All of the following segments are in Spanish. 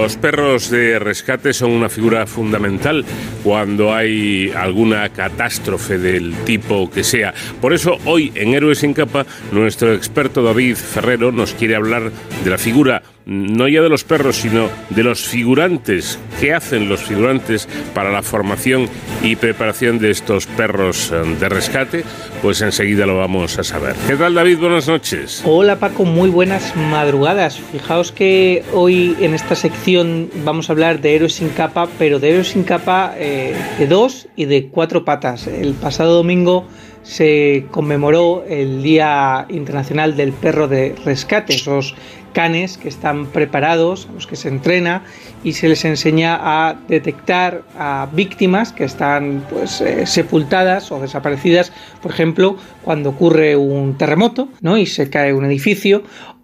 Los perros de rescate son una figura fundamental cuando hay alguna catástrofe del tipo que sea. Por eso hoy en Héroes sin capa nuestro experto David Ferrero nos quiere hablar de la figura no ya de los perros, sino de los figurantes. ¿Qué hacen los figurantes para la formación y preparación de estos perros eh, de rescate? Pues enseguida lo vamos a saber. ¿Qué tal David? Buenas noches. Hola Paco, muy buenas madrugadas. Fijaos que hoy en esta sección vamos a hablar de héroes sin capa, pero de héroes sin capa eh, de dos y de cuatro patas. El pasado domingo se conmemoró el Día Internacional del Perro de Rescate, esos canes que están preparados, a los que se entrena y se les enseña a detectar a víctimas que están pues eh, sepultadas o desaparecidas, por ejemplo, cuando ocurre un terremoto, ¿no? y se cae un edificio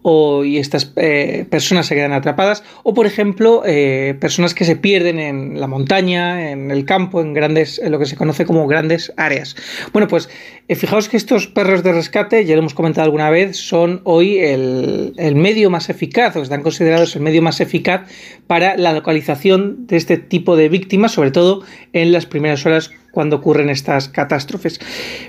o, y estas eh, personas se quedan atrapadas, o por ejemplo, eh, personas que se pierden en la montaña, en el campo, en grandes, en lo que se conoce como grandes áreas. Bueno, pues eh, fijaos que estos perros de rescate, ya lo hemos comentado alguna vez, son hoy el, el medio más eficaz, o están considerados el medio más eficaz para la localización de este tipo de víctimas, sobre todo en las primeras horas cuando ocurren estas catástrofes.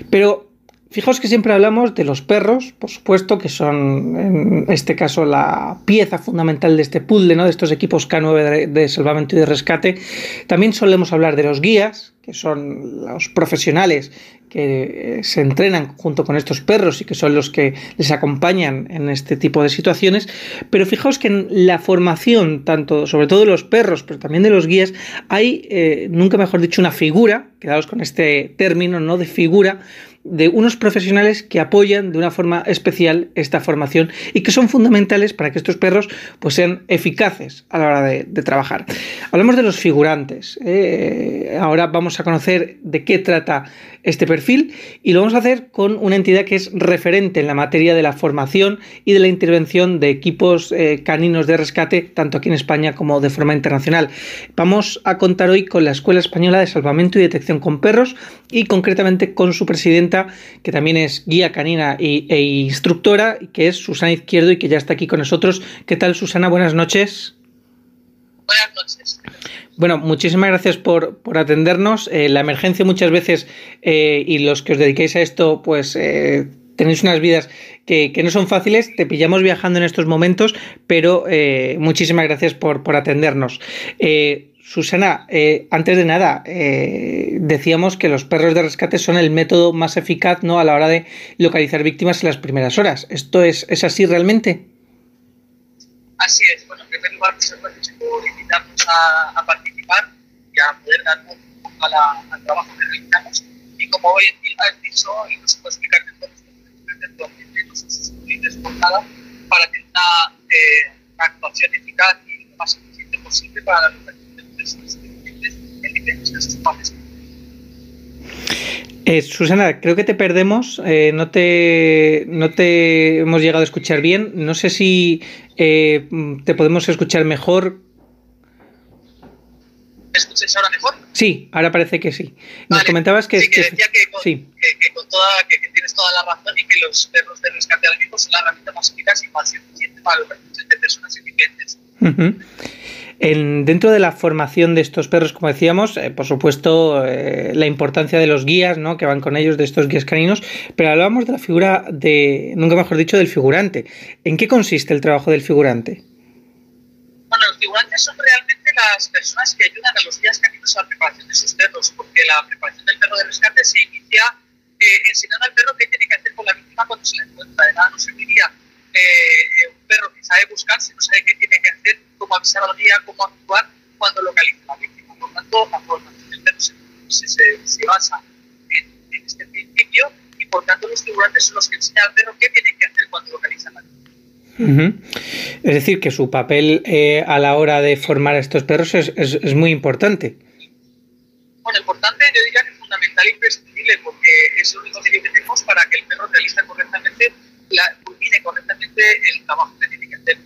Pero Fijaos que siempre hablamos de los perros, por supuesto, que son en este caso la pieza fundamental de este puzzle, ¿no? de estos equipos K9 de, salvamento y de rescate. También solemos hablar de los guías, que son los profesionales que eh, se entrenan junto con estos perros y que son los que les acompañan en este tipo de situaciones. Pero fijaos que en la formación, tanto sobre todo de los perros, pero también de los guías, hay, eh, nunca mejor dicho, una figura, quedaos con este término, ¿no? De figura de unos profesionales que apoyan de una forma especial esta formación y que son fundamentales para que estos perros pues, sean eficaces a la hora de, trabajar. Hablamos de los figurantes. ¿eh? ahora vamos a conocer de qué trata este perfil y lo vamos a hacer con una entidad que es referente en la materia de la formación y de la intervención de equipos eh, caninos de rescate, tanto aquí en España como de forma internacional. Vamos a contar hoy con la Escuela Española de Salvamento y Detección con Perros y concretamente con su presidenta, que también es guía canina e instructora, que es Susana Izquierdo y que ya está aquí con nosotros. ¿Qué tal, Susana? Buenas noches. Buenas noches. Bueno, muchísimas gracias por, atendernos. Eh, la emergencia muchas veces eh, y los que os dediquéis a esto, pues eh, tenéis unas vidas que, no son fáciles. Te pillamos viajando en estos momentos, pero muchísimas gracias por, por atendernos. Susana, antes de nada, decíamos que los perros de rescate son el método más eficaz ¿no? a la hora de localizar víctimas en las primeras horas. ¿Esto es, es así realmente? Así es. Bueno, en primer lugar, muchas gracias por invitarnos a, participar y a poder dar un poco al trabajo que realizamos. Y como hoy en día has dicho, y nos puede explicar mejor actualmente, nos hemos desbordada para tener una eh, actuación eficaz y lo más eficiente posible para la localización de en eh, Susana, creo que te perdemos, eh, no, te, no te hemos llegado a escuchar bien. No sé si eh, te podemos escuchar mejor. ¿Me escucháis ahora mejor? Sí, ahora parece que sí. Nos comentabas que, sí, que, decía que, con, sí. que, con toda, que, tienes toda la razón y que los perros de rescate ahora mismo son la herramienta más eficaz y más eficiente para la de personas indigentes. Uh dentro de la formación de estos perros, como decíamos, eh, por supuesto, eh, la importancia de los guías ¿no? que van con ellos, de estos guías caninos, pero hablábamos de la figura de, nunca mejor dicho, del figurante. ¿En qué consiste el trabajo del figurante? Bueno, los figurantes son realmente las personas que ayudan a los guías caninos a la preparación de sus perros, porque la preparación del perro de rescate se inicia eh, enseñando al perro qué tiene que hacer con la víctima cuando se la encuentra. De nada no serviría eh, un perro que sabe buscar si no sabe qué tiene que hacer cómo avisar al guía, cómo actuar cuando localiza a la víctima. Por lo tanto, la formación del perro se, se, se basa en, en, este principio y por tanto los figurantes son los que enseñan al perro qué tiene que hacer cuando localiza a la víctima. Es decir, que su papel eh, a la hora de formar a estos perros es, es, es, muy importante. Bueno, importante yo diría que es fundamental e imprescindible porque es el único medio que tenemos para que el perro realice correctamente, la, culmine correctamente el trabajo que tiene que hacer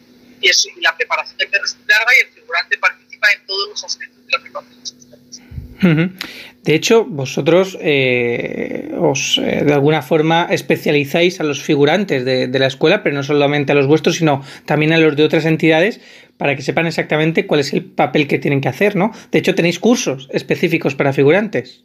y, eso, y la preparación del perro es larga y el figurante participa en todos los aspectos de la preparación de los perros. De hecho, vosotros eh, os eh, de alguna forma especializáis a los figurantes de, de, la escuela, pero no solamente a los vuestros, sino también a los de otras entidades, para que sepan exactamente cuál es el papel que tienen que hacer, ¿no? De hecho, tenéis cursos específicos para figurantes.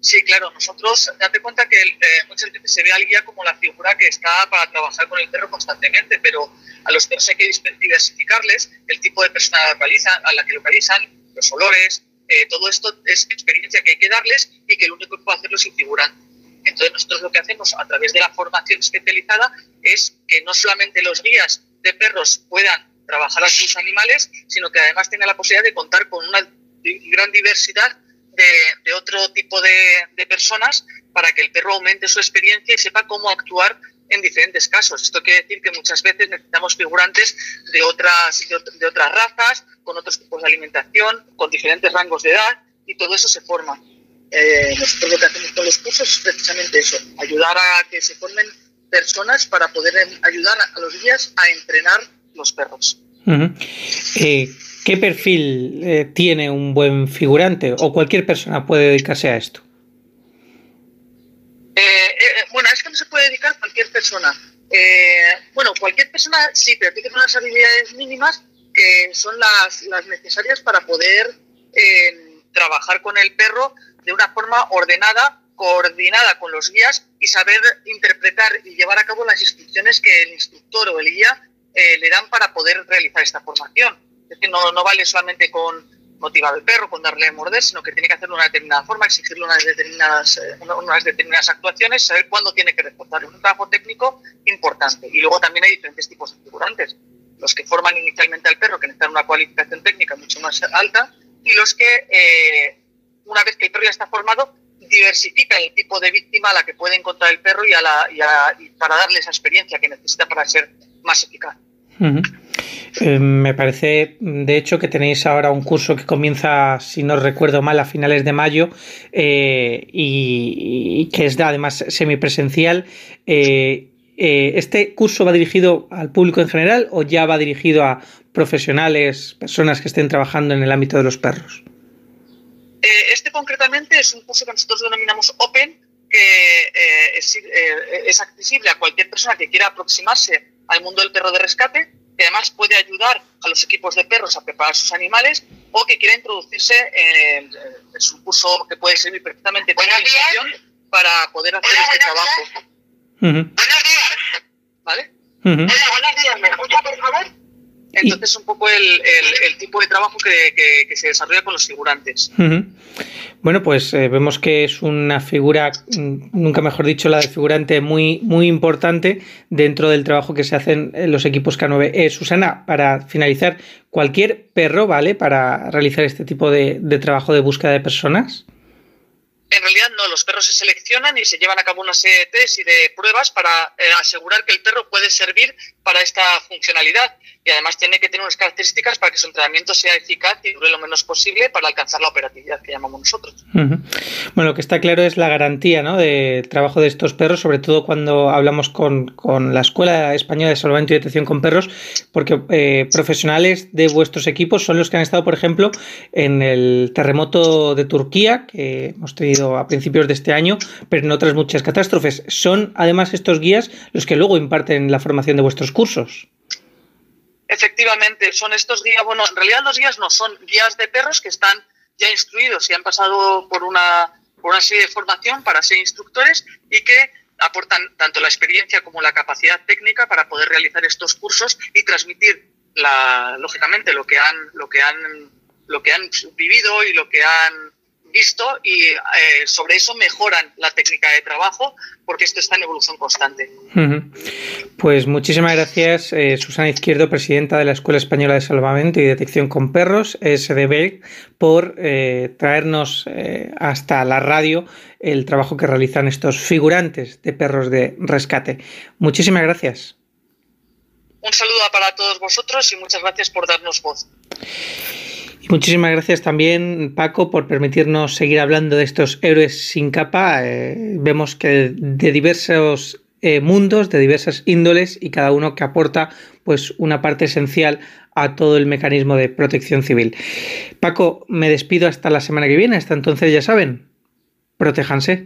Sí, claro, nosotros, date cuenta que eh, muchas se ve al guía como la figura que está para trabajar con el perro constantemente, pero a los perros hay que diversificarles el tipo de persona a la que localizan, los olores, eh, todo esto es experiencia que hay que darles y que el único que puede hacerlo es el figurante. Entonces nosotros lo que hacemos a través de la formación especializada es que no solamente los guías de perros puedan trabajar a sus animales, sino que además tengan la posibilidad de contar con una gran diversidad de, otro tipo de, personas para que el perro aumente su experiencia y sepa cómo actuar en diferentes casos. Esto quiere decir que muchas veces necesitamos figurantes de otras, de, otras razas, con otros tipos de alimentación, con diferentes rangos de edad y todo eso se forma. Eh, nosotros lo que hacemos con los cursos es precisamente eso, ayudar a que se formen personas para poder ayudar a los guías a entrenar los perros. ¿Qué perfil eh, tiene un buen figurante o cualquier persona puede dedicarse a esto? Eh, eh, bueno, es que no se puede dedicar cualquier persona. bueno, cualquier persona sí, pero tiene unas habilidades mínimas que son las, las necesarias para poder trabajar con el perro de una forma ordenada, coordinada con los guías y saber interpretar y llevar a cabo las instrucciones que el instructor o el guía le dan para poder realizar esta formación. Es que no, no vale solamente con motivar al perro, con darle a morder, sino que tiene que hacerlo de una determinada forma, exigirle unas determinadas, eh, unas determinadas actuaciones, saber cuándo tiene que responder. Es un trabajo técnico importante. Y luego también hay diferentes tipos de figurantes. Los que forman inicialmente al perro, que necesitan una cualificación técnica mucho más alta, y los que, eh, una vez que el perro ya está formado, diversifican el tipo de víctima a la que puede encontrar el perro y, a la, y, para darle esa experiencia que necesita para ser más eficaz. Eh, me parece, de hecho, que tenéis ahora un curso que comienza, si no recuerdo mal, a finales de mayo eh, y, que es además semipresencial. Eh, ¿Este curso va dirigido al público en general o ya va dirigido a profesionales, personas que estén trabajando en el ámbito de los perros? este concretamente es un curso que nosotros denominamos Open, que es accesible a cualquier persona que quiera aproximarse al mundo del perro de rescate que además puede ayudar a los equipos de perros a preparar sus animales o que quiera introducirse en, es un curso que puede servir perfectamente como para poder hacer este trabajo. Buenos días. ¿Vale? Hola, buenos días. ¿Me escucha, por favor? Entonces, un poco el, el, tipo de trabajo que, que, se desarrolla con los figurantes. Bueno, pues eh, vemos que es una figura, mm, nunca mejor dicho, la de figurante muy, muy importante dentro del trabajo que se hacen en los equipos K9. Eh, Susana, para finalizar, ¿cualquier perro vale para realizar este tipo de, de trabajo de búsqueda de personas? En realidad no, los perros se seleccionan y se llevan a cabo una serie de test y de pruebas para eh, asegurar que el perro puede servir para esta funcionalidad y además tiene que tener unas características para que su entrenamiento sea eficaz y dure lo menos posible para alcanzar la operatividad que llamamos nosotros. Bueno, lo que está claro es la garantía ¿no? de trabajo de estos perros, sobre todo cuando hablamos con, con la Escuela Española de Salvamento y Detección con Perros, porque eh, profesionales de vuestros equipos son los que han estado, por ejemplo, en el terremoto de Turquía, que hemos tenido a principios de este año, pero en otras muchas catástrofes. Son además estos guías los que luego imparten la formación de vuestros cursos. Efectivamente, son estos guías, bueno, en realidad los guías no son guías de perros que están ya instruidos y han pasado por una, por una serie de formación para ser instructores y que aportan tanto la experiencia como la capacidad técnica para poder realizar estos cursos y transmitir la, lógicamente lo que han, lo que han, lo que han vivido y lo que han visto y eh, sobre eso mejoran la técnica de trabajo porque esto está en evolución constante. Pues muchísimas gracias, eh, Susana Izquierdo, presidenta de la Escuela Española de Salvamento y Detección con Perros, SDB, por eh, traernos hasta la radio el trabajo que realizan estos figurantes de perros de rescate. Muchísimas gracias. Un saludo para todos vosotros y muchas gracias por darnos voz. Muchísimas gracias también, Paco, por permitirnos seguir hablando de estos héroes sin capa. Eh, vemos que de diversos eh, mundos, de diversas índoles y cada uno que aporta pues una parte esencial a todo el mecanismo de protección civil. Paco, me despido hasta la semana que viene. Hasta entonces ya saben, protéjanse.